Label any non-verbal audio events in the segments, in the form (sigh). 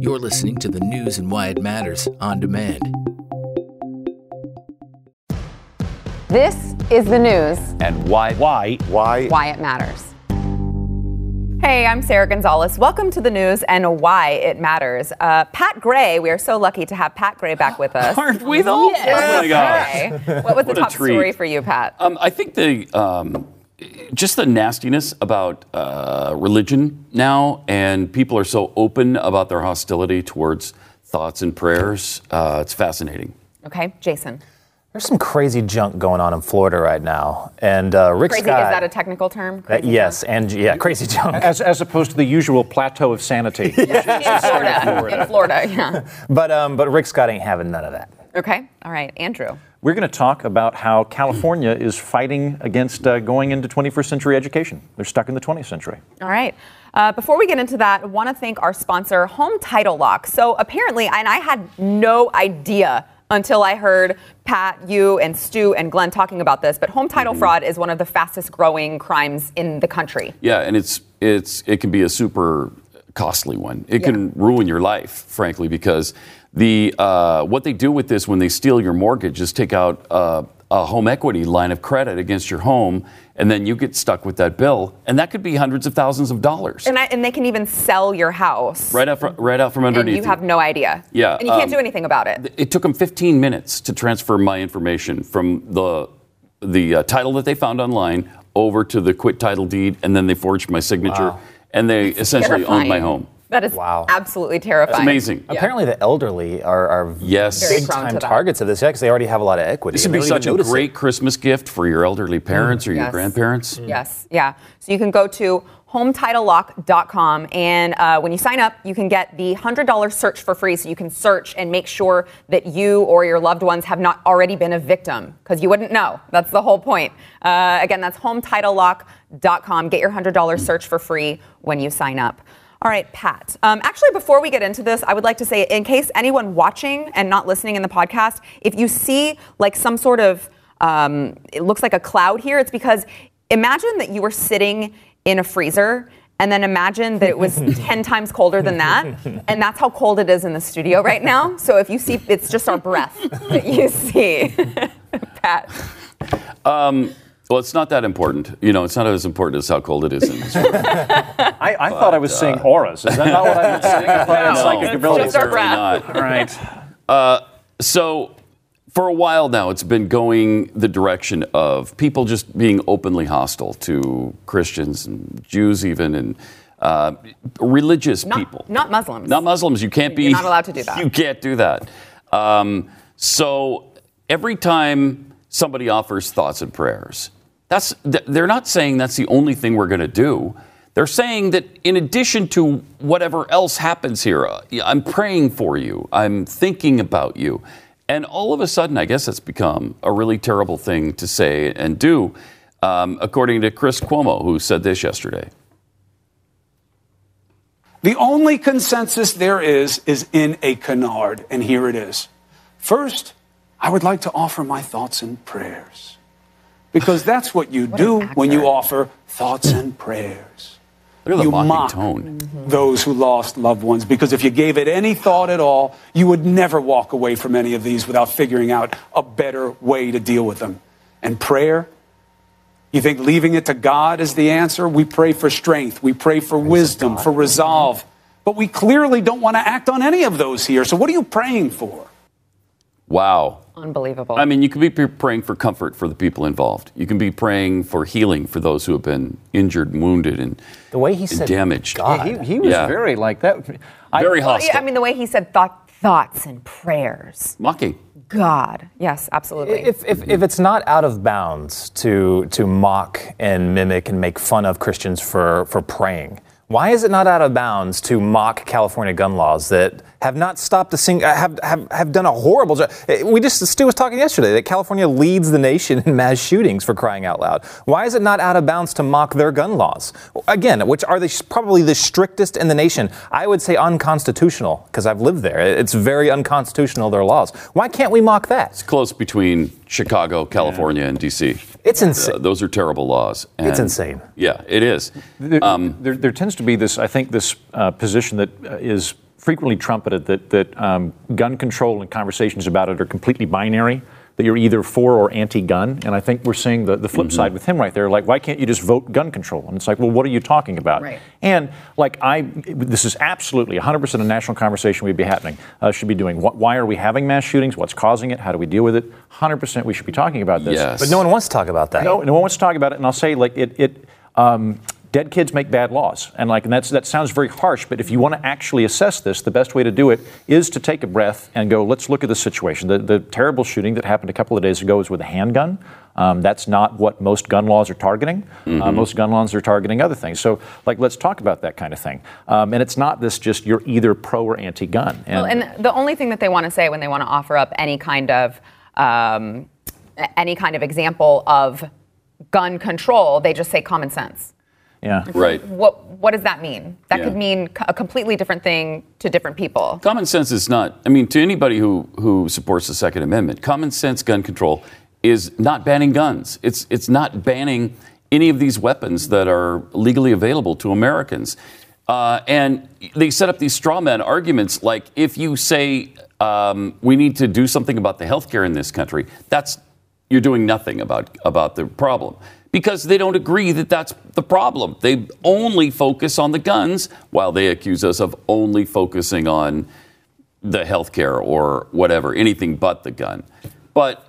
You're listening to the news and why it matters on demand. This is the news And why? Why? Why? why it matters. Hey, I'm Sara Gonzales. Welcome to the news and why it matters. Uh, Pat Gray, we are so lucky to have Pat Gray back with us. (gasps) Aren't we though? Yes. Oh my gosh. Gray. What was the What a top story for you, Pat? Um, I think the um, just the nastiness about uh, religion now, and people are so open about their hostility towards thoughts and prayers. Uh, it's fascinating. Okay, Jason. There's some crazy junk going on in Florida right now, and uh, Rick Scott Crazy, Scott. is that a technical term? Uh, Crazy yes, and yeah, crazy junk. As, as opposed to the usual plateau of sanity. (laughs) term? In Florida. In Florida, yeah. (laughs) But um, but Rick Scott ain't having none of that. Okay, all right, Andrew. We're going to talk about how California is fighting against uh, going into 21st century education. They're stuck in the 20th century. All right. Uh, before we get into that, I want to thank our sponsor, Home Title Lock. So apparently, and I had no idea until I heard Pat, you, and Stu and Glenn talking about this, but home title fraud is one of the fastest growing crimes in the country. Yeah, and it's it's it can be a super costly one. It can ruin your life, frankly, because the uh, what they do with this when they steal your mortgage is take out uh, a home equity line of credit against your home, and then you get stuck with that bill, and that could be hundreds of thousands of dollars And, I, and they can even sell your house. right out fr- right out from And underneath. you have no idea. Yeah, And you can't um, do anything about it. It took them 15 minutes to transfer my information from the the uh, title that they found online over to the quit title deed, and then they forged my signature, and they essentially owned my home. That is Wow. absolutely terrifying. That's amazing. Yeah. Apparently, the elderly are, are Yes. Very big prone time targets of this, yeah, because they already have a lot of equity. This would be such a great it. Christmas gift for your elderly parents or your Yes. grandparents. Yes, yeah. So you can go to hometitlelock.com and uh, when you sign up, you can get the $100 search for free so you can search and make sure that you or your loved ones have not already been a victim because you wouldn't know. That's the whole point. Uh, again, that's hometitlelock.com. Get your $100 search for free when you sign up. All right, Pat. Um, actually, before we get into this, I would like to say, in case anyone watching and not listening in the podcast, if you see like some sort of, um, it looks like a cloud here, it's because imagine that you were sitting in a freezer. And then imagine that it was (laughs) 10 times colder than that. And that's how cold it is in the studio right now. So if you see, it's just our breath that you see. (laughs) Pat. Well, it's not that important. You know, it's not as important as how cold it is in this room. (laughs) I, I thought I was seeing auras. Is that not what I was saying? I thought (laughs) No, psychic it's abilities. just our certainly breath. not. All right. So, for a while now, it's been going the direction of people just being openly hostile to Christians and Jews, even, and uh, religious Not, people. not Muslims. Not Muslims. You can't be. You're not allowed to do that. (laughs) You can't do that. Um, so every time somebody offers thoughts and prayers, that's they're not saying that's the only thing we're going to do. They're saying that in addition to whatever else happens here, uh, I'm praying for you. I'm thinking about you. And all of a sudden, I guess that's become a really terrible thing to say and do, um, according to Chris Cuomo, who said this yesterday. The only consensus there is is in a canard, and here it is. First, I would like to offer my thoughts and prayers. Because that's what you do when you offer thoughts and prayers. Look at the You mocking mock. tone. Those who lost loved ones, because if you gave it any thought at all, you would never walk away from any of these without figuring out a better way to deal with them. And prayer, you think leaving it to God is the answer? We pray for strength, we pray for wisdom, for resolve. But we clearly don't want to act on any of those here. So what are you praying for? Wow. Unbelievable. I mean, you can be praying for comfort for the people involved. You can be praying for healing for those who have been injured, and wounded, and, The way he said damaged. God. He, he was Yeah. very like that. Very Well, hostile. I mean, the way he said thought, thoughts and prayers. Mocking. God. Yes, absolutely. If, if, if it's not out of bounds to, to mock and mimic and make fun of Christians for, for praying, why is it not out of bounds to mock California gun laws that have not stopped a sing, uh, have, have, have done a horrible job? We just, Stu was talking yesterday that California leads the nation (laughs) in mass shootings for crying out loud. Why is it not out of bounds to mock their gun laws? Again, which are the, probably the strictest in the nation. I would say unconstitutional because I've lived there. It's very unconstitutional, their laws. Why can't we mock that? It's close between Chicago, California, and D.C. It's insane. Uh, those are terrible laws. It's insane. Yeah, it is. There, Um, there, there tends to be this, I think, this uh, position that uh, is frequently trumpeted that, that um, gun control and conversations about it are completely binary, that you're either for or anti gun. And I think we're seeing the, the flip side with him right there. Like, why can't you just vote gun control? And it's like, well, what are you talking about? Right. And like, I, this is absolutely 100% a national conversation we'd be happening, uh, should be doing. What, why are we having mass shootings? What's causing it? How do we deal with it? 100% we should be talking about this. Yes. But no one wants to talk about that. No, no one wants to talk about it. And I'll say, like, it, it um, dead kids make bad laws. And like, and that's, that sounds very harsh, but if you want to actually assess this, the best way to do it is to take a breath and go, let's look at the situation. The, the terrible shooting that happened a couple of days ago was with a handgun. Um, that's not what most gun laws are targeting. Uh, most gun laws are targeting other things. So, like, let's talk about that kind of thing. Um, and it's not this just you're either pro or anti-gun. Well, and the only thing that they want to say when they want to offer up any kind of um, any kind of example of gun control, they just say common sense. Yeah. Right. What what does that mean? That Yeah. could mean a completely different thing to different people. Common sense is not, I mean, to anybody who, who supports the Second Amendment, common sense gun control is not banning guns. It's, it's not banning any of these weapons that are legally available to Americans. Uh, and they set up these straw man arguments like if you say um, we need to do something about the health care in this country, that's you're doing nothing about, about the problem because they don't agree that that's the problem. They only focus on the guns while they accuse us of only focusing on the healthcare or whatever, anything but the gun. But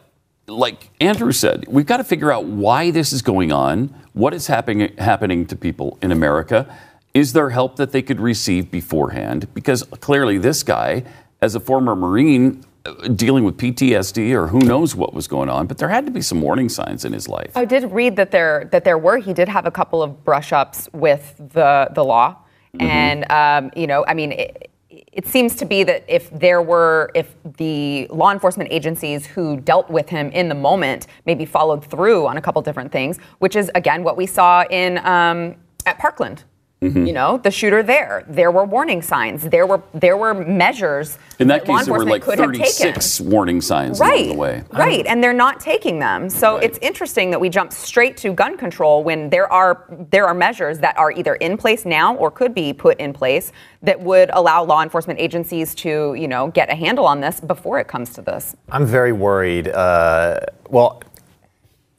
like Andrew said, we've got to figure out why this is going on, what is happening happening to people in America. Is there help that they could receive beforehand? Because clearly, this guy, as a former Marine, dealing with PTSD or who knows what was going on, but there had to be some warning signs in his life. I did read that there that there were. He did have a couple of brush ups with the the law, and um, you know, I mean. It, it seems to be that if there were, if the law enforcement agencies who dealt with him in the moment maybe followed through on a couple different things, which is again what we saw in um, at Parkland. You know, the shooter there. There were warning signs. There were there were measures In that law case, there were like could have taken. 36 warning signs Right, along the way. right, and they're not taking them. So Right. it's interesting that we jump straight to gun control when there are there are measures that are either in place now or could be put in place that would allow law enforcement agencies to you know get a handle on this before it comes to this. I'm very worried. Uh, well,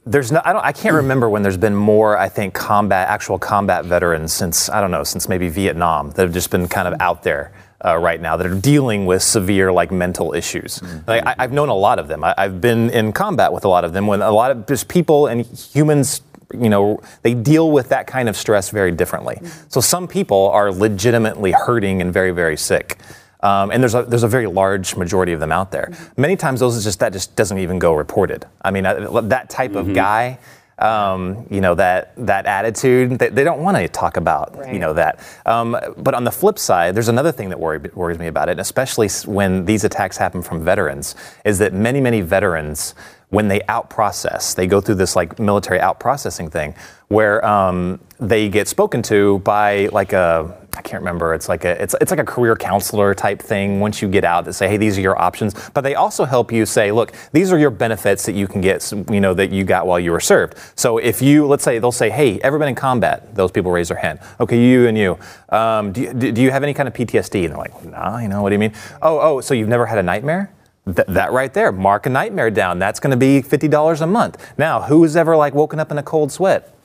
there's no, I, don't, I can't remember when there's been more, I think, combat, actual combat veterans since, I don't know, since maybe Vietnam that have just been kind of out there. Uh, right now, that are dealing with severe like mental issues. Like, I, I've known a lot of them. I, I've been in combat with a lot of them. When a lot of just people and humans you know, they deal with that kind of stress very differently. So some people are legitimately hurting and very, very sick. Um, and there's a, there's a very large majority of them out there. Many times those is just that just doesn't even go reported. I mean, uh, that type of guy, um, you know, that that attitude, they, they don't want to talk about, you know, that. Um, but on the flip side, there's another thing that worry, worries me about it, especially when these attacks happen from veterans, is that many, many veterans, when they out process, they go through this like military out processing thing where um, they get spoken to by like a I can't remember. It's like a it's it's like a career counselor type thing. Once you get out, that say, hey, these are your options. But they also help you say, look, these are your benefits that you can get. You know that you got while you were served. So if you let's say they'll say, hey, everyone in combat. Those people raise their hand. Okay, you and you. Um, do, you do you have any kind of PTSD? And they're like, nah. You know what do you mean? Oh, oh. So you've never had a nightmare? Th- that right there, mark a nightmare down. That's going to be fifty dollars a month. Now, who's ever like woken up in a cold sweat?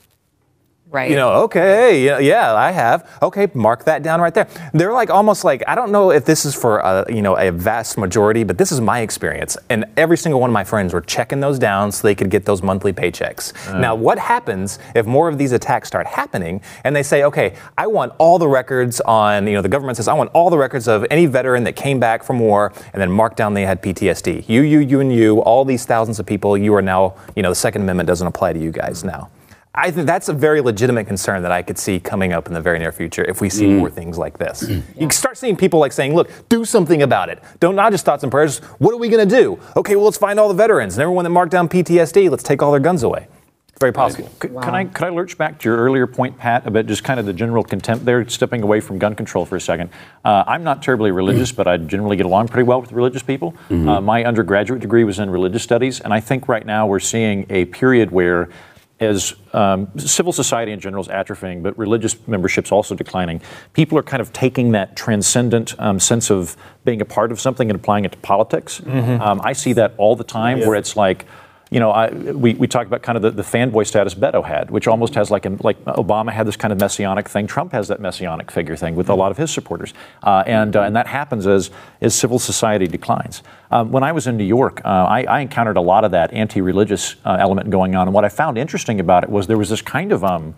Right. You know, okay, yeah, yeah, I have. Okay, mark that down right there. They're like almost like I don't know if this is for a, you know a vast majority, but this is my experience. And every single one of my friends were checking those down so they could get those monthly paychecks. Uh. Now, what happens if more of these attacks start happening and they say, okay, I want all the records on you know the government says I want all the records of any veteran that came back from war and then mark down they had PTSD. You, you, you, and you, all these thousands of people, you are now you know the Second Amendment doesn't apply to you guys now. I think that's a very legitimate concern that I could see coming up in the very near future if we see more things like this. You start seeing people like saying, look, do something about it. Don't not just thoughts and prayers. What are we going to do? Okay, well, let's find all the veterans and everyone that marked down PTSD. Let's take all their guns away. It's very possible. C- Can I could I lurch back to your earlier point, Pat, about just kind of the general contempt there, stepping away from gun control for a second? Uh, I'm not terribly religious, but I generally get along pretty well with religious people. Uh, my undergraduate degree was in religious studies, and I think right now we're seeing a period where as um, civil society in general is atrophying, but religious membership's also declining, people are kind of taking that transcendent um, sense of being a part of something and applying it to politics. Um, I see that all the time, where it's like you know, I, we, we talk about kind of the, the fanboy status Beto had, which almost has like, like Obama had this kind of messianic thing. Trump has that messianic figure thing with a lot of his supporters. Uh, and, uh, and that happens as, as civil society declines. Um, when I was in New York, uh, I, I encountered a lot of that anti religious uh, element going on. And what I found interesting about it was there was this kind of. Um,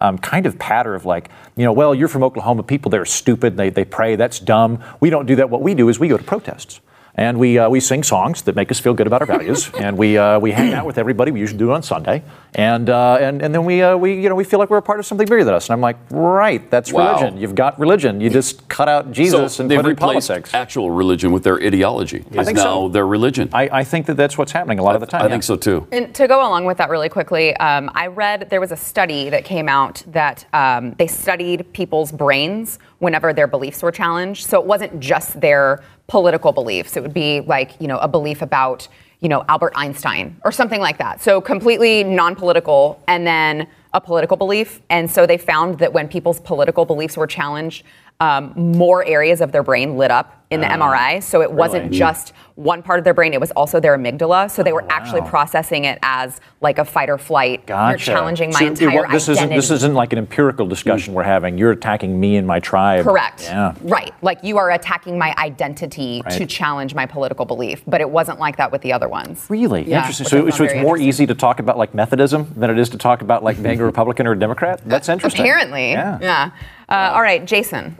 um, kind of patter of like, you know, well, you're from Oklahoma, people there are stupid, they, they pray, that's dumb. We don't do that. What we do is we go to protests and we, uh, we sing songs that make us feel good about our values, (laughs) and we, uh, we hang out with everybody. We usually do it on Sunday, and, uh, and, and then we, uh, we, you know, we feel like we're a part of something bigger than us. And I'm like, right, that's Wow. religion. You've got religion. You just cut out Jesus so and they've put in replaced politics. actual religion with their ideology. Is think now so. their religion. I, I think that that's what's happening a lot of the time. I yeah. think so too. And to go along with that really quickly, um, I read there was a study that came out that um, they studied people's brains whenever their beliefs were challenged. So it wasn't just their political beliefs. It would be like, you know, a belief about, you know, Albert Einstein or something like that. So completely non-political and then a political belief. And so they found that when people's political beliefs were challenged, um, more areas of their brain lit up in the MRI. So it wasn't really? just one part of their brain, it was also their amygdala. So they were actually processing it as like a fight or flight. Gotcha. You're challenging my So it entire wa- this identity. Isn't, this isn't like an empirical discussion we're having. You're attacking me and my tribe. Correct. Yeah. Right. Like you are attacking my identity to challenge my political belief, but it wasn't like that with the other ones. Really Yeah, interesting. So, so it's more easy to talk about like Methodism than it is to talk about like being a Republican or a Democrat. (laughs) That's interesting. Apparently. Yeah. Yeah. Uh, All right, Jason.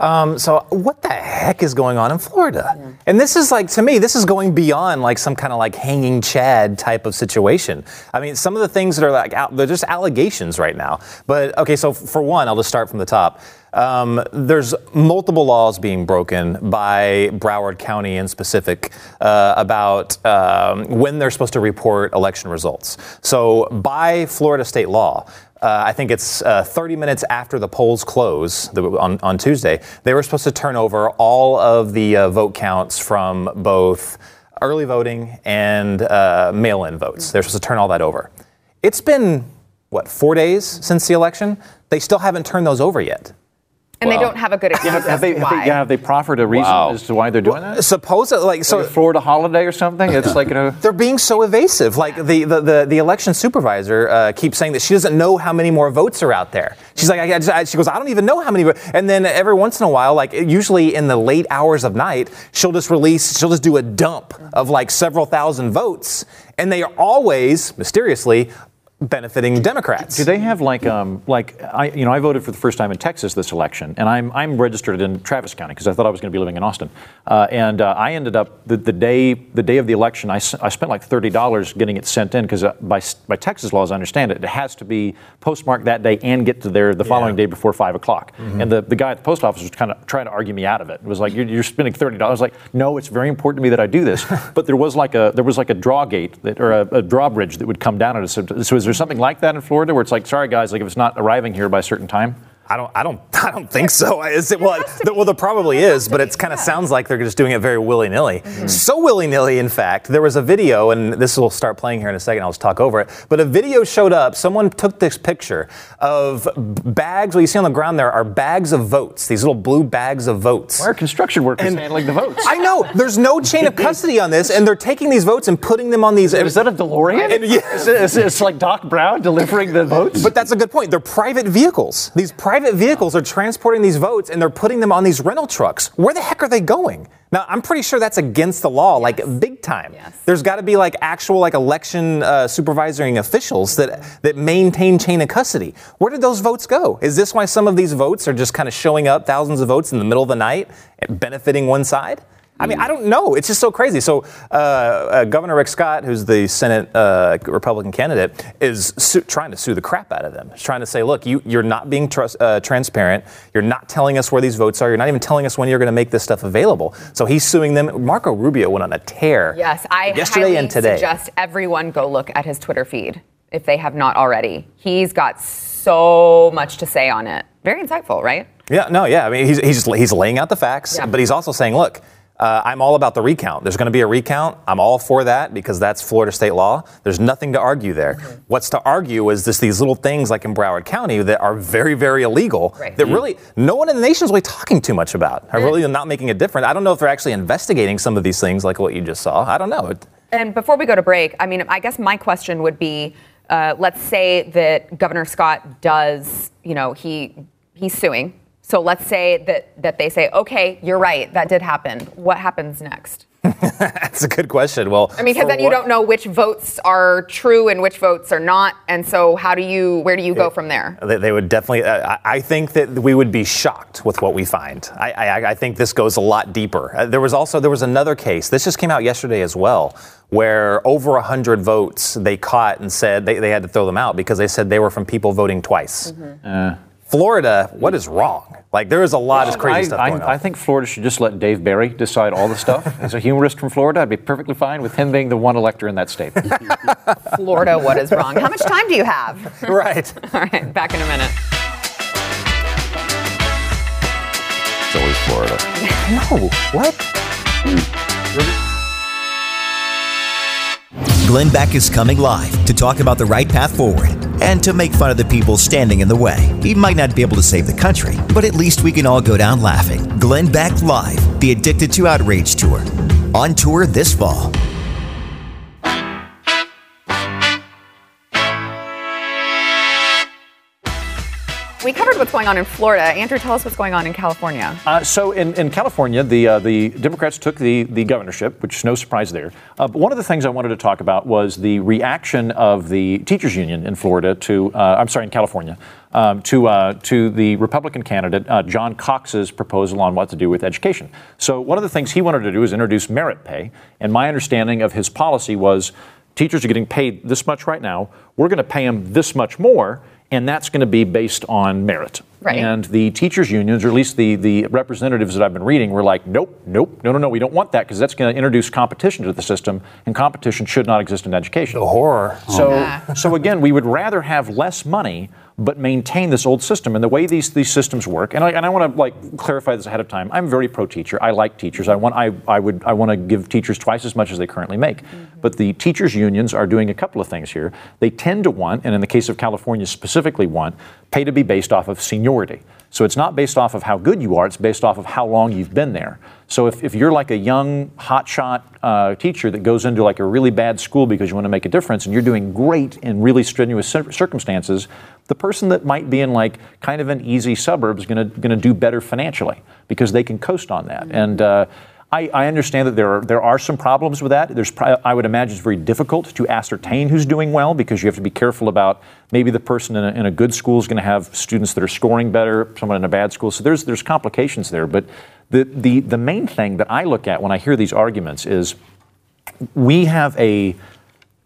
Um, so what the heck is going on in Florida? And this is like to me, this is going beyond like some kind of like hanging Chad type of situation. I mean, some of the things that are like out, they're just allegations right now. But okay, so for one, I'll just start from the top. Um, there's multiple laws being broken by Broward County in specific uh, about um, when they're supposed to report election results. So by Florida state law, uh, I think it's uh, 30 minutes after the polls close the, on, on Tuesday, they were supposed to turn over all of the uh, vote counts from both early voting and uh, mail in votes. They're supposed to turn all that over. It's been, what, four days since the election? They still haven't turned those over yet. And they don't have a good excuse Have, have they, to have they, yeah, have they proffered a reason Wow. as to why they're doing that? Supposedly, like, so. Like a Florida holiday or something? It's like, you know. (laughs) They're being so evasive. Like the, the, the, the election supervisor uh, keeps saying that she doesn't know how many more votes are out there. She's like, I, I just, I- she goes, I don't even know how many. And then every once in a while, like usually in the late hours of night, she'll just release, she'll just do a dump of like several thousand votes, and they are always mysteriously benefiting Democrats. Do they have like um like I you know I voted for the first time in Texas this election and I'm I'm registered in Travis County because I thought I was going to be living in Austin. Uh, and uh, I ended up the, the day the day of the election I, s- I spent like thirty dollars getting it sent in because uh, by by Texas laws I understand it. It has to be postmarked that day and get to there the following day before five o'clock. And the, the guy at the post office was kind of trying to argue me out of it. It was like you're, you're spending thirty dollars. Like no it's very important to me that I do this. (laughs) But there was like a there was like a draw gate that or a, a drawbridge that would come down at us so, so is there something like that in Florida where it's like sorry guys like if it's not arriving here by a certain time I don't, I don't, (laughs) I don't think so. (laughs) Is it, well, the, well, there probably is, but it kind of sounds like they're just doing it very willy nilly. So willy nilly, in fact, there was a video, and this will start playing here in a second. I'll just talk over it. But a video showed up. Someone took this picture of bags. What you see on the ground there are bags of votes. These little blue bags of votes. why are construction workers And- handling the votes I know. There's no chain of (laughs) custody on this, and they're taking these votes and putting them on these. is that a DeLorean? And- yeah. Is it- is it- it's like Doc Brown delivering the votes. But that's a good point. They're private vehicles. These private vehicles are transporting these votes and they're putting them on these rental trucks. Where the heck are they going? Now, I'm pretty sure that's against the law, like big time. Yes. There's got to be like actual like election uh, supervising officials that that maintain chain of custody. Where did those votes go? Is this why some of these votes are just kind of showing up, thousands of votes in the middle of the night, benefiting one side? I mean, I don't know. It's just so crazy. So, uh, uh, Governor Rick Scott, who's the Senate uh, Republican candidate, is su- trying to sue the crap out of them. He's trying to say, look, you, you're not being trust, uh, transparent. You're not telling us where these votes are. You're not even telling us when you're going to make this stuff available. So he's suing them. Marco Rubio went on a tear. Yes, I yesterday and today. suggest everyone go look at his Twitter feed if they have not already. He's got so much to say on it. Very insightful, right? Yeah, no, yeah. I mean, he's, he's, he's laying out the facts, Yeah. but he's also saying, look, Uh, I'm all about the recount. There's going to be a recount. I'm all for that because that's Florida state law. There's nothing to argue there. Mm-hmm. What's to argue is this these little things like in Broward County that are very, very illegal right. that mm-hmm. really no one in the nation is really talking too much about. Are really not making a difference. I don't know if they're actually investigating some of these things like what you just saw. I don't know. And before we go to break, I mean, I guess my question would be, uh, let's say that Governor Scott does, you know, he he's suing so let's say that, that they say, okay, you're right, that did happen. What happens next? (laughs) That's a good question. Well, I mean, because then you don't know which votes are true and which votes are not, and so how do you, where do you go from there? They, they would definitely. Uh, I think that we would be shocked with what we find. I, I, I think this goes a lot deeper. Uh, there was also there was another case. This just came out yesterday as well, where over hundred votes they caught and said they, they had to throw them out because they said they were from people voting twice. Mm-hmm. Uh. Florida, what is wrong? Like there is a lot of crazy I, stuff going I, on. I think Florida should just let Dave Barry decide all the stuff. (laughs) As a humorist from Florida, I'd be perfectly fine with him being the one elector in that state. (laughs) Florida, what is wrong? How much time do you have? (laughs) Right. all right, back in a minute. It's always Florida. no, what? Hmm. Glenn Beck is coming live to talk about the right path forward and to make fun of the people standing in the way. He might not be able to save the country, but at least we can all go down laughing. Glenn Beck Live, the Addicted to Outrage Tour. On tour this fall. We covered what's going on in Florida. Andrew, tell us what's going on in California. Uh, so, in, in California, the uh, the Democrats took the, the governorship, which is no surprise there. Uh, but one of the things I wanted to talk about was the reaction of the teachers union in Florida to, uh, I'm sorry, in California, um, to uh, to the Republican candidate uh, John Cox's proposal on what to do with education. So, one of the things he wanted to do is introduce merit pay, and my understanding of his policy was teachers are getting paid this much right now. We're going to pay them this much more and that's going to be based on merit. Right. And the teachers' unions, or at least the, the representatives that I've been reading, were like, nope, nope, no, no, no, we don't want that because that's going to introduce competition to the system, and competition should not exist in education. The horror. So, yeah. so again, we would rather have less money but maintain this old system. And the way these, these systems work, and I, and I want to like clarify this ahead of time. I'm very pro teacher. I like teachers. I want I, I would I want to give teachers twice as much as they currently make. Mm-hmm. But the teachers unions are doing a couple of things here. They tend to want, and in the case of California specifically, want pay to be based off of seniority. So it's not based off of how good you are, it's based off of how long you've been there. So if, if you're like a young, hotshot uh, teacher that goes into like a really bad school because you want to make a difference and you're doing great in really strenuous circumstances, the person that might be in like kind of an easy suburb is going to do better financially because they can coast on that. Mm-hmm. And uh, I, I, understand that there are, there are some problems with that. There's, I would imagine it's very difficult to ascertain who's doing well because you have to be careful about maybe the person in a, in a good school is going to have students that are scoring better, someone in a bad school. So there's, there's complications there. But the, the, the main thing that I look at when I hear these arguments is we have a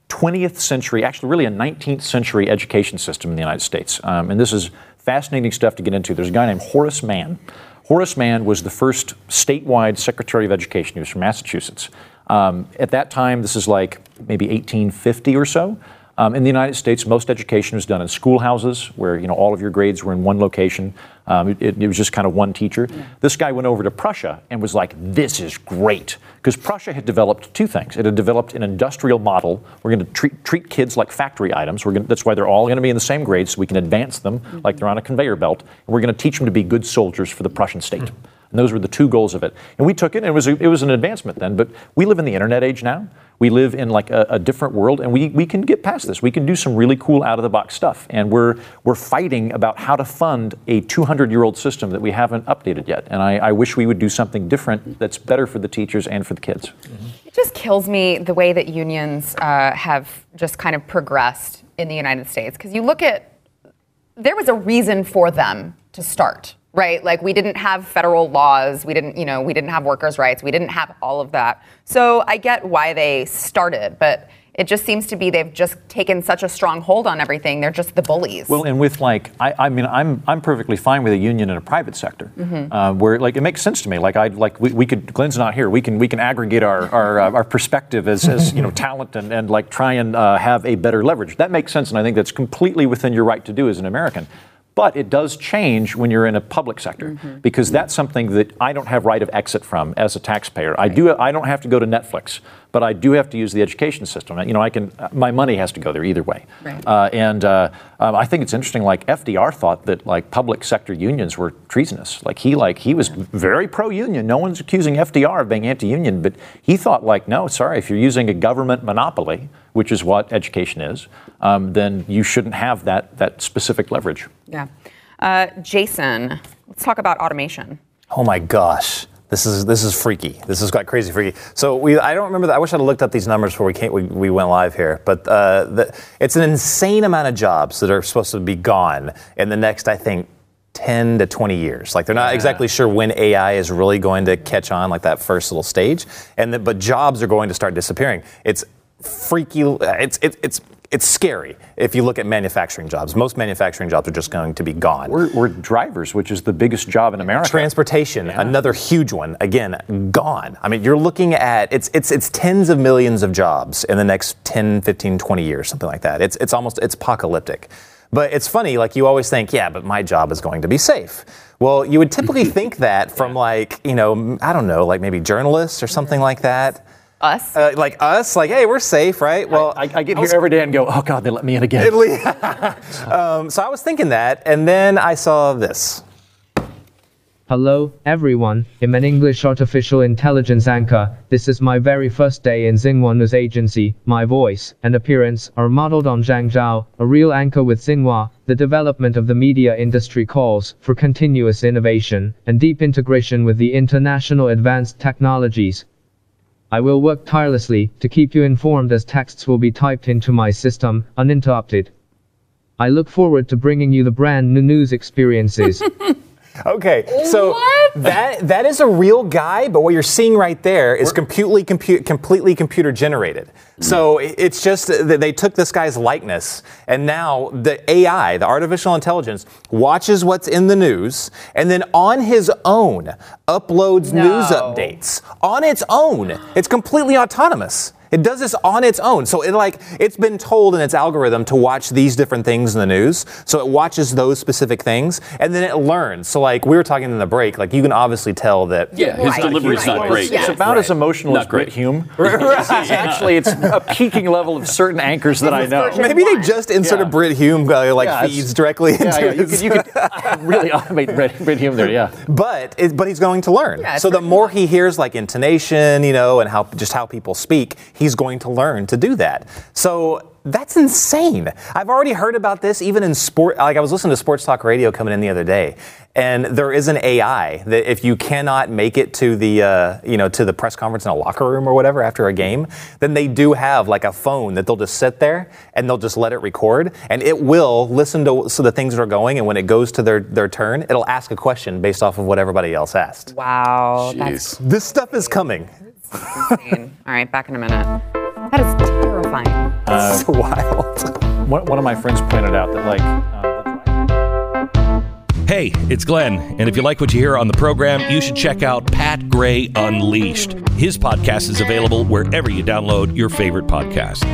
20th century, actually, really a 19th century education system in the United States. Um, and this is fascinating stuff to get into. There's a guy named Horace Mann Horace Mann was the first statewide Secretary of Education. He was from Massachusetts. Um, at that time, this is like maybe 1850 or so. Um, in the United States, most education was done in schoolhouses, where you know all of your grades were in one location. Um, it, it, was just kind of one teacher. Yeah. This guy went over to Prussia and was like, "This is great," because Prussia had developed two things. It had developed an industrial model. We're going to treat, treat kids like factory items. We're going that's why they're all going to be in the same grade, so we can advance them mm-hmm. like they're on a conveyor belt. And we're going to teach them to be good soldiers for the Prussian state. Mm-hmm. And those were the two goals of it. And we took it, and it was, a, it was an advancement then. But we live in the internet age now. We live in like a, a, different world, and we, we can get past this. We can do some really cool out of the box stuff. And we're, we're fighting about how to fund a 200 year old system that we haven't updated yet. And I, I, wish we would do something different that's better for the teachers and for the kids. Mm-hmm. It just kills me the way that unions uh, have just kind of progressed in the United States. Because you look at, there was a reason for them to start right? Like we didn't have federal laws, we didn't, you know, we didn't have workers' rights, we didn't have all of that. So I get why they started, but it just seems to be they've just taken such a strong hold on everything. They're just the bullies. Well, and with like, I, I mean, I'm I'm perfectly fine with a union in a private sector, mm-hmm. uh, where like it makes sense to me. Like I like we, we could. Glenn's not here. We can we can aggregate our our, uh, our perspective as, as you know (laughs) talent and, and like try and uh, have a better leverage. That makes sense, and I think that's completely within your right to do as an American. But it does change when you're in a public sector Mm-hmm. because that's something that I don't have right of exit from as a taxpayer. I do. I don't have to go to Netflix, but I do have to use the education system. You know, I can. My money has to go there either way. Right. Uh, and uh, um, I think it's interesting. Like FDR thought that like public sector unions were treasonous. Like he like he was very pro-union. No one's accusing FDR of being anti-union, but he thought like, no, sorry, if you're using a government monopoly, which is what education is, um, then you shouldn't have that that specific leverage. Yeah. Uh, Jason, let's talk about automation. Oh my gosh. This is this is freaky. This is quite crazy freaky. So we I don't remember that. I wish I'd looked up these numbers before we came, we, we went live here. But uh, the, it's an insane amount of jobs that are supposed to be gone in the next I think 10 to 20 years. Like they're not exactly sure when AI is really going to catch on, like that first little stage. And the, but jobs are going to start disappearing. It's freaky. It's it, it's it's scary if you look at manufacturing jobs. Most manufacturing jobs are just going to be gone. We're, we're drivers, which is the biggest job in America. Transportation, another huge one. Again, gone. I mean, you're looking at it's it's it's tens of millions of jobs in the next 10, 15, 20 years, something like that. It's it's almost it's apocalyptic. But it's funny, like you always think, yeah, but my job is going to be safe. Well, you would typically (laughs) think that from like, you know, I don't know, like maybe journalists or something like that. Us? Uh, like us, like, hey, we're safe, right? Well, I, I get here every day and go, oh God, they let me in again. (laughs) um, so I was thinking that, and then I saw this. Hello, everyone. I'm an English artificial intelligence anchor. This is my very first day in Xinhua News Agency. My voice and appearance are modeled on Zhang Zhao, a real anchor with Xinhua. The development of the media industry calls for continuous innovation and deep integration with the international advanced technologies. I will work tirelessly to keep you informed as texts will be typed into my system, uninterrupted. I look forward to bringing you the brand new news experiences. (laughs) Okay, so that that is a real guy, but what you're seeing right there is completely compu- completely computer generated. So it's just that they took this guy's likeness, and now the AI, the artificial intelligence, watches what's in the news, and then on his own uploads news updates on its own. It's completely autonomous. It does this on its own. So it like it's been told in its algorithm to watch these different things in the news. So it watches those specific things and then it learns. So like we were talking in the break, like you can obviously tell that Yeah, his Right. delivery's not Right. great. Yeah. It's about as emotional Not as Brit great. Hume. (laughs) It's (laughs) actually, it's a peaking level of certain anchors that I know. maybe they just inserted Yeah. Brit Hume uh, like Yeah, feeds directly into Yeah, yeah, you his- could, you could (laughs) really automate Brit, Brit Hume there, yeah. but it, but he's going to learn. Yeah, so the more he hears like intonation, you know, and how just how people speak, he's going to learn to do that. So that's insane. I've already heard about this even in sport. Like I was listening to sports talk radio coming in the other day, and there is an AI that if you cannot make it to the uh, you know to the press conference in a locker room or whatever after a game, then they do have like a phone that they'll just sit there and they'll just let it record, and it will listen to so the things that are going, and when it goes to their their turn, it'll ask a question based off of what everybody else asked. Wow. That's This stuff is coming. Insane. All right, back in a minute. That is terrifying. it's wild. One, one of my friends pointed out that, like, uh, Hey, it's Glenn, and if you like what you hear on the program, you should check out Pat Gray Unleashed. His podcast is available wherever you download your favorite podcast.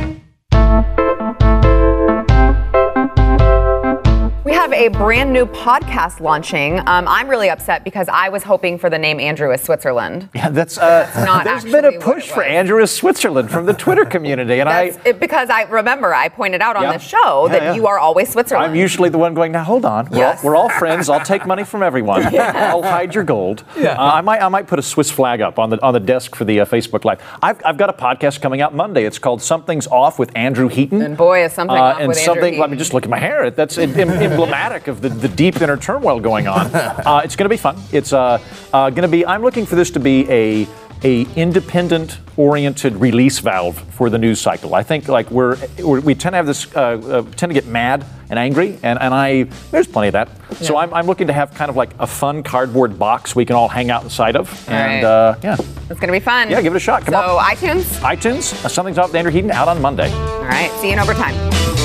We have a brand new podcast launching. Um, I'm really upset because I was hoping for the name Andrew is Switzerland. yeah, that's, uh, not there's been a push for. Andrew is Switzerland from the Twitter community, and I. It, because I remember I pointed out on Yeah. the show Yeah, that yeah. you are always Switzerland. I'm usually the one going, now hold on. We're, Yes. all, we're all friends. I'll take money from everyone. (laughs) I'll hide your gold. Uh, I, might, I might put a Swiss flag up on the, on the desk for the uh, Facebook Live. I've, I've got a podcast coming out Monday. It's called Something's Off with Andrew Heaton. And boy, is something Uh, off and with Andrew something, let me Heaton. just look at my hair. That's em- (laughs) em- emblematic of the, the deep inner turmoil going on. (laughs) Uh, it's going to be fun. It's uh, uh, going to be, I'm looking for this to be a, a independent oriented release valve for the news cycle. I think like we're, we're we tend to have this uh, uh, tend to get mad and angry, and, and I there's plenty of that. So I'm, I'm looking to have kind of like a fun cardboard box we can all hang out inside of, and right. uh, yeah, It's going to be fun. Yeah, give it a shot. Come so, on. iTunes. iTunes, uh, something's off with Andrew Heaton out on Monday. All right. See you in overtime.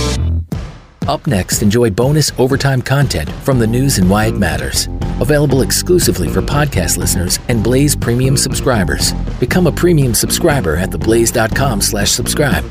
Up next, enjoy bonus overtime content from the news and why it matters. Available exclusively for podcast listeners and Blaze Premium subscribers. Become a premium subscriber at theblaze.com slash subscribe.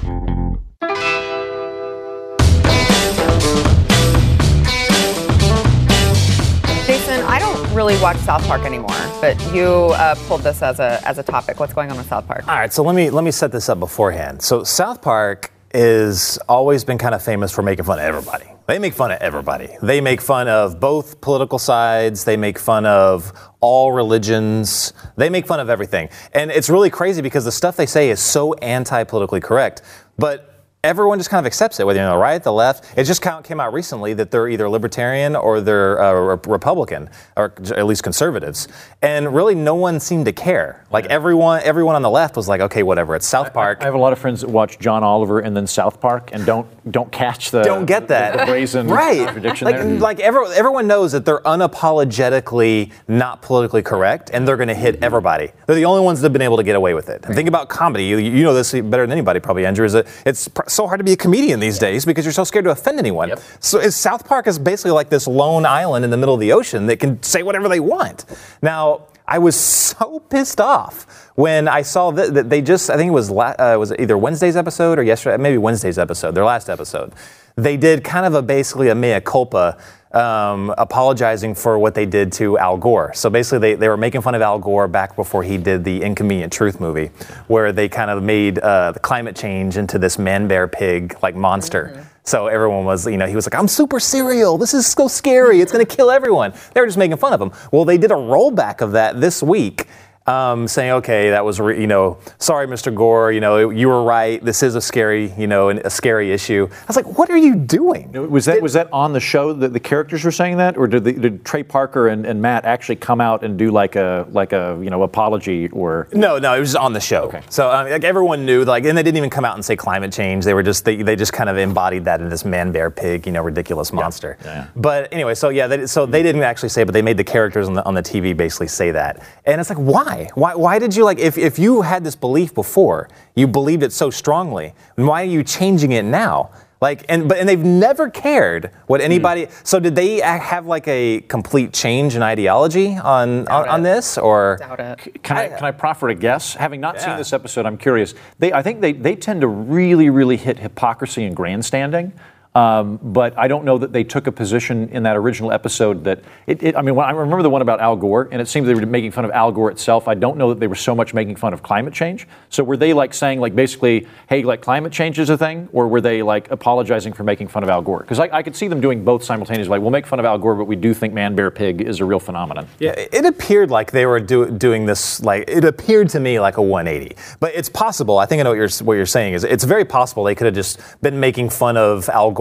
Jason, I don't really watch South Park anymore, but you uh, pulled this as a as a topic. What's going on with South Park? All right, so let me let me set this up beforehand. So South Park is always been kind of famous for making fun of everybody. They make fun of everybody. They make fun of both political sides. They make fun of all religions. They make fun of everything. And it's really crazy because the stuff they say is so anti-politically correct, but everyone just kind of accepts it, whether you're on the right, the left. It just kind of came out recently that they're either libertarian or they're uh, Republican, or at least conservatives. And really, no one seemed to care. Like everyone, everyone on the left was like, okay, whatever. It's South Park. I have a lot of friends that watch John Oliver and then South Park and don't don't catch the don't get that the, the brazen right contradiction like, there. like every, everyone knows that they're unapologetically not politically correct and they're going to hit everybody they're the only ones that have been able to get away with it and think about comedy you, you know this better than anybody probably andrew is that it's so hard to be a comedian these days because you're so scared to offend anyone. So is south park is basically like this lone island in the middle of the ocean that can say whatever they want. Now I was so (laughs) pissed off when I saw that, that they just, I think it was, la- uh, was it either Wednesday's episode or yesterday, maybe Wednesday's episode, their last episode. They did kind of a basically a mea culpa, um, apologizing for what they did to Al Gore. So basically, they, they were making fun of Al Gore back before he did the Inconvenient Truth movie, where they kind of made uh, the climate change into this man bear pig like monster. So everyone was, you know, he was like, I'm super serial. This is so scary. It's going to kill everyone. They were just making fun of him. Well, they did a rollback of that this week. Um, saying, okay, that was, re- you know, sorry, Mr. Gore, you know, you were right. This is a scary, you know, an- a scary issue. I was like, what are you doing? Was that was that on the show that the characters were saying that, or did, the, did Trey Parker and, and Matt actually come out and do like a like a you know apology or? No, no, it was on the show. Okay. So um, like everyone knew, like, and they didn't even come out and say climate change. They were just they, they just kind of embodied that in this man bear pig, you know, ridiculous monster. Yeah. But anyway, so yeah, they, so they didn't actually say, but they made the characters on the on the TV basically say that, and it's like, why? Why? Why did you like if if you had this belief before, you believed it so strongly, then why are you changing it now? Like and but and they've never cared what hmm. anybody. So did they have like a complete change in ideology on on, on this or? Doubt it. Can I, can I proffer a guess? Having not seen this episode, I'm curious. They, I think they, they tend to really, really hit hypocrisy and grandstanding. Um, but I don't know that they took a position in that original episode that it, it, I mean, I remember the one about Al Gore, and it seemed they were making fun of Al Gore itself. I don't know that they were so much making fun of climate change. So were they like saying, like basically, hey, like climate change is a thing, or were they like apologizing for making fun of Al Gore? Because I, I could see them doing both simultaneously. Like, we'll make fun of Al Gore, but we do think man, bear, pig is a real phenomenon. Yeah, it appeared like they were do, doing this. Like it appeared to me like a 180, but it's possible. I think I know what you're what you're saying is it's very possible they could have just been making fun of Al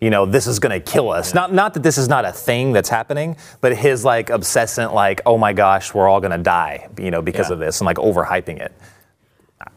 You know, this is going to kill us. Not not that this is not a thing that's happening, but his like obsessant like, oh my gosh, we're all going to die. You know, because Yeah. of this and like overhyping it.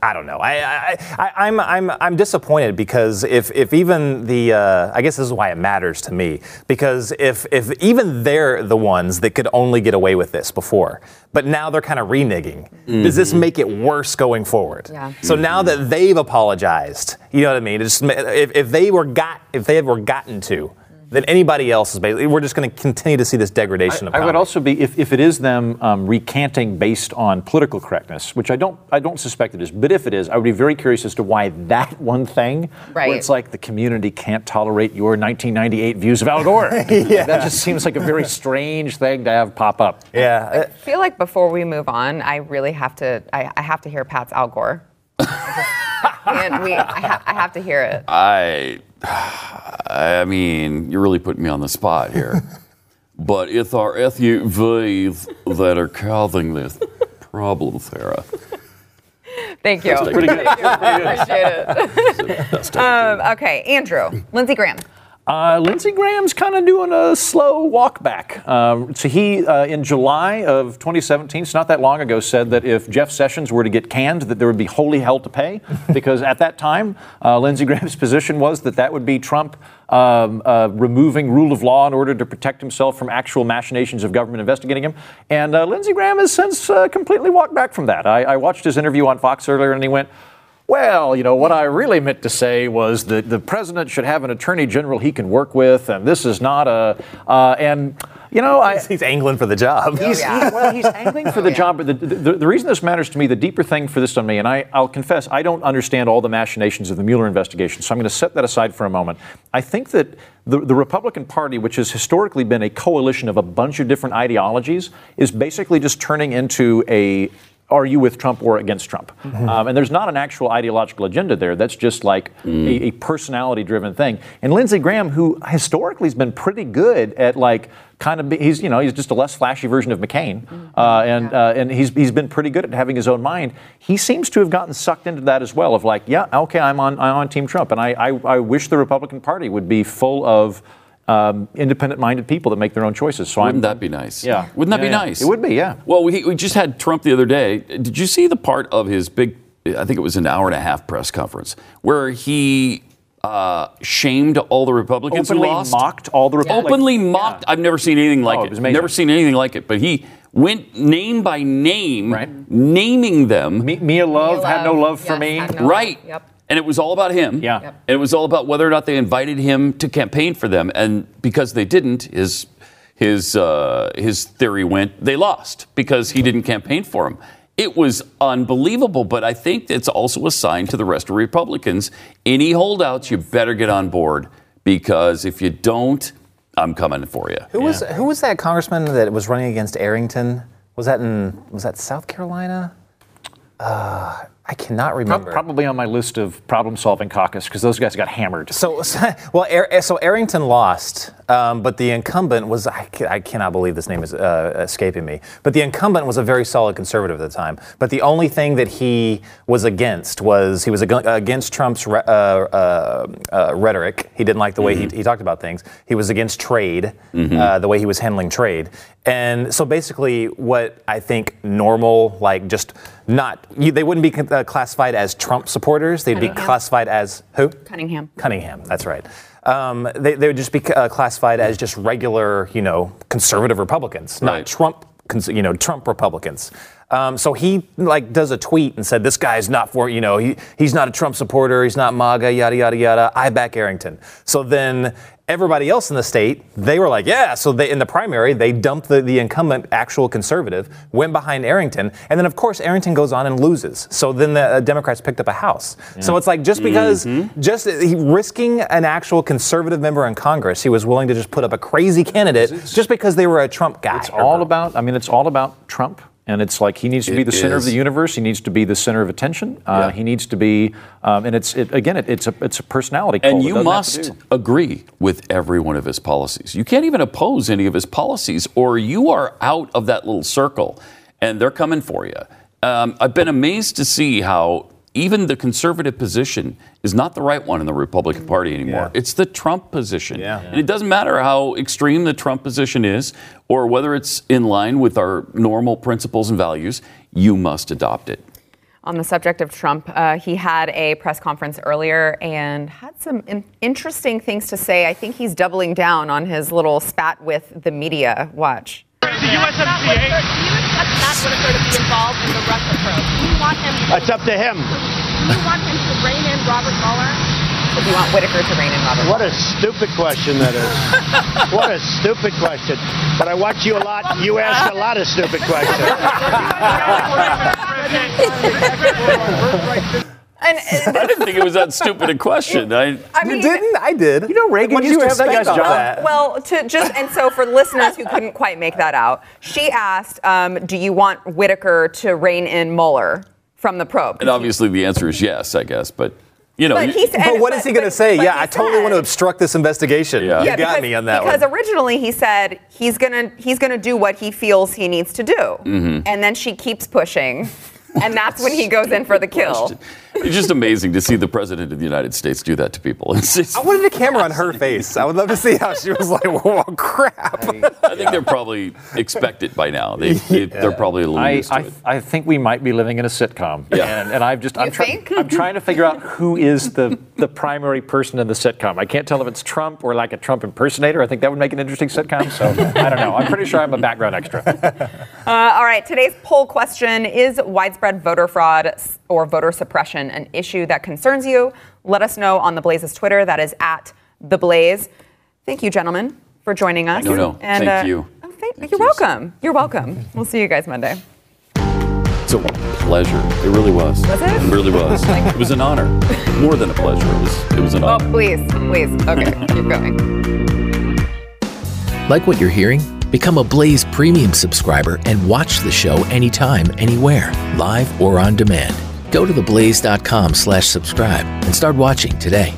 I don't know. I, I, I, I'm, I'm, I'm disappointed because if, if even the, uh, I guess this is why it matters to me because if, if even they're the ones that could only get away with this before, but now they're kind of reneging, does this mm-hmm. make it worse going forward? Yeah. So now that mm-hmm. they've apologized, you know what I mean? It's, just if, if they were got, if they were gotten to, then anybody else is basically, we're just going to continue to see this degradation of I would also be if, if it is them um, recanting based on political correctness, which I don't I don't suspect it is, but if it is, I would be very curious as to why that (laughs) one thing, Right. where it's like the community can't tolerate your 1998 views of Al Gore. (laughs) yeah. That just seems like a very strange thing to have pop up. yeah. I feel like before we move on, I really have to. I, I have to hear Pat's Al Gore. (laughs) and we, I, ha- I have to hear it. I, (sighs) I mean, you're really putting me on the spot here. (laughs) but it's our SUVs that are causing this problem, Sara. Thank you. That's Pretty good. (laughs) Appreciate it. um, okay, Andrew, Lindsey Graham. Uh, Lindsey Graham's kind of doing a slow walk back. Um, so he, uh, in July of 2017, it's not that long ago, said that if Jeff Sessions were to get canned, that there would be holy hell to pay, (laughs) because at that time, uh, Lindsey Graham's position was that that would be Trump um, uh, removing rule of law in order to protect himself from actual machinations of government investigating him. And uh, Lindsey Graham has since uh, completely walked back from that. I, I watched his interview on Fox earlier, and he went. Well, you know, what I really meant to say was that the president should have an attorney general he can work with, and this is not a. Uh, and, you You know, I, He's angling for the job. He's, he- well, he's angling for the (laughs) job, but the, the, the reason this matters to me, the deeper thing for this on me, and I, I'll confess, I don't understand all the machinations of the Mueller investigation, so I'm going to set that aside for a moment. I think that the, the Republican Party, which has historically been a coalition of a bunch of different ideologies, is basically just turning into a are you with Trump or against Trump? Um, and there's not an actual ideological agenda there. That's just like a, a personality driven thing. And Lindsey Graham, who historically has been pretty good at like kind of, be, he's, you know, he's just a less flashy version of McCain. Uh, and uh, and he's, he's been pretty good at having his own mind. He seems to have gotten sucked into that as well of like, yeah, okay, I'm on, I'm on Team Trump. And I, I, I wish the Republican Party would be full of um, independent-minded people that make their own choices. So Wouldn't I'm, that be nice? Yeah. Wouldn't that Yeah, be yeah. nice? It would be, yeah. Well, we, we just had Trump the other day. Did you see the part of his big, I think it was an hour and a half press conference, where he uh, shamed all the Republicans openly who lost? mocked all the Republicans. Openly mocked. I've never seen anything like Oh, it. it. Never seen anything like it. But he went name by name, Right. naming them. Me- Mia Love had no love for me. no- Right. Yep. And it was all about him. Yeah. Yep. And it was all about whether or not they invited him to campaign for them. And because they didn't, his his uh, his theory went they lost because he didn't campaign for him. It was unbelievable, but I think it's also a sign to the rest of Republicans. Any holdouts, you better get on board because if you don't, I'm coming for you. Who was who was that congressman that was running against Arrington? Was that in was that South Carolina? Uh, I cannot remember. Probably on my list of problem-solving caucus because those guys got hammered. So, (laughs) well, so Arrington lost, um, but the incumbent was, I, ca- I cannot believe this name is uh, escaping me, but the incumbent was a very solid conservative at the time. But the only thing that he was against was he was ag- against Trump's re- uh, uh, uh, rhetoric. He didn't like the way he, he talked about things. He was against trade, uh, the way he was handling trade. And so basically, what I think normal, like just not, you, they wouldn't be uh, classified as Trump supporters. They'd be classified as who? Cunningham. Cunningham, that's right. Um, they, they would just be uh, classified as just regular, you know, conservative Republicans, not Right. Trump, you know, Trump Republicans. Um, so he like does a tweet and said, "This guy's not for, you know, he, he's not a Trump supporter, he's not MAGA, yada yada yada. I back Arrington." So then everybody else in the state, they were like, "Yeah." So they in the primary, they dumped the, the incumbent actual conservative, went behind Arrington, and then of course Arrington goes on and loses. So then the uh, Democrats picked up a house. Mm-hmm. So it's like just because mm-hmm. just uh, he, risking an actual conservative member in Congress, he was willing to just put up a crazy candidate just because they were a Trump guy. It's all about. I mean, it's all about Trump, and it's like he needs to be It the center of the universe. He needs to be the center of attention. Uh, Yeah. He needs to be, um, and it's it, again, it, it's a it's a personality. And you must agree with every one of his policies. You can't even oppose any of his policies, or you are out of that little circle, and they're coming for you. Um, I've been amazed to see how even the conservative position is not the right one in the Republican Party anymore. Yeah. It's the Trump position. Yeah. And it doesn't matter how extreme the Trump position is, or whether it's in line with our normal principles and values, you must adopt it. On the subject of Trump, uh, he had a press conference earlier and had some in- interesting things to say. I think he's doubling down on his little spat with the media. Watch. The USMCA. Do you expect Matt Whitaker to be involved in the Russia probe? Do you want him? That's up to him. Do you want him to rein in Robert Mueller? If you want Whitaker to rein in Robert. What a stupid question that is. (laughs) what a stupid question. But I watch you a lot. You ask a lot of stupid questions. (laughs) (laughs) (laughs) And, I didn't think it was that stupid a question. I, I You didn't? I did. You know, Reagan What did used you to have that guy's off job. that? Well, to just and so for listeners who couldn't quite make that out, she asked, um, "Do you want Whitaker to rein in Mueller from the probe?" and obviously the answer is yes, I guess. But you know, But you- he said, But what is he going to say? Yeah, I totally want to obstruct this investigation. Yeah. You Yeah, got because, me on that because one. originally he said he's gonna he's gonna do what he feels he needs to do, Mm-hmm. and then she keeps pushing, and that's when he goes in for the kill. it's just amazing to see the president of the United States do that to people. (laughs) It's, it's, I wanted a camera on her face. I would love to see how she was like, (laughs) "Whoa, crap!" I think they're probably expect it by now. They, they, They're probably a little I, used to I, it. I think we might be living in a sitcom. Yeah. And, and I've just I'm, You try- I'm trying to figure out who is the, the primary person in the sitcom. I can't tell if it's Trump or like a Trump impersonator. I think that would make an interesting sitcom. So I don't know. I'm pretty sure I'm a background extra. (laughs) Uh, all right, today's poll question is widespread voter fraud or voter suppression an issue that concerns you? Let us know on the Blaze's Twitter. That is at the Blaze. Thank you, gentlemen, for joining us. No, no, And, thank uh, you. Of You're welcome. You're welcome. We'll see you guys Monday. It's a pleasure. It really was. Was it? It really was. (laughs) it was an honor. More than a pleasure. It was. It was an honor. Oh, please, please. Okay, keep going. Like what you're hearing? Become a Blaze Premium subscriber and watch the show anytime, anywhere, live or on demand. Go to theblaze.com slash subscribe and start watching today.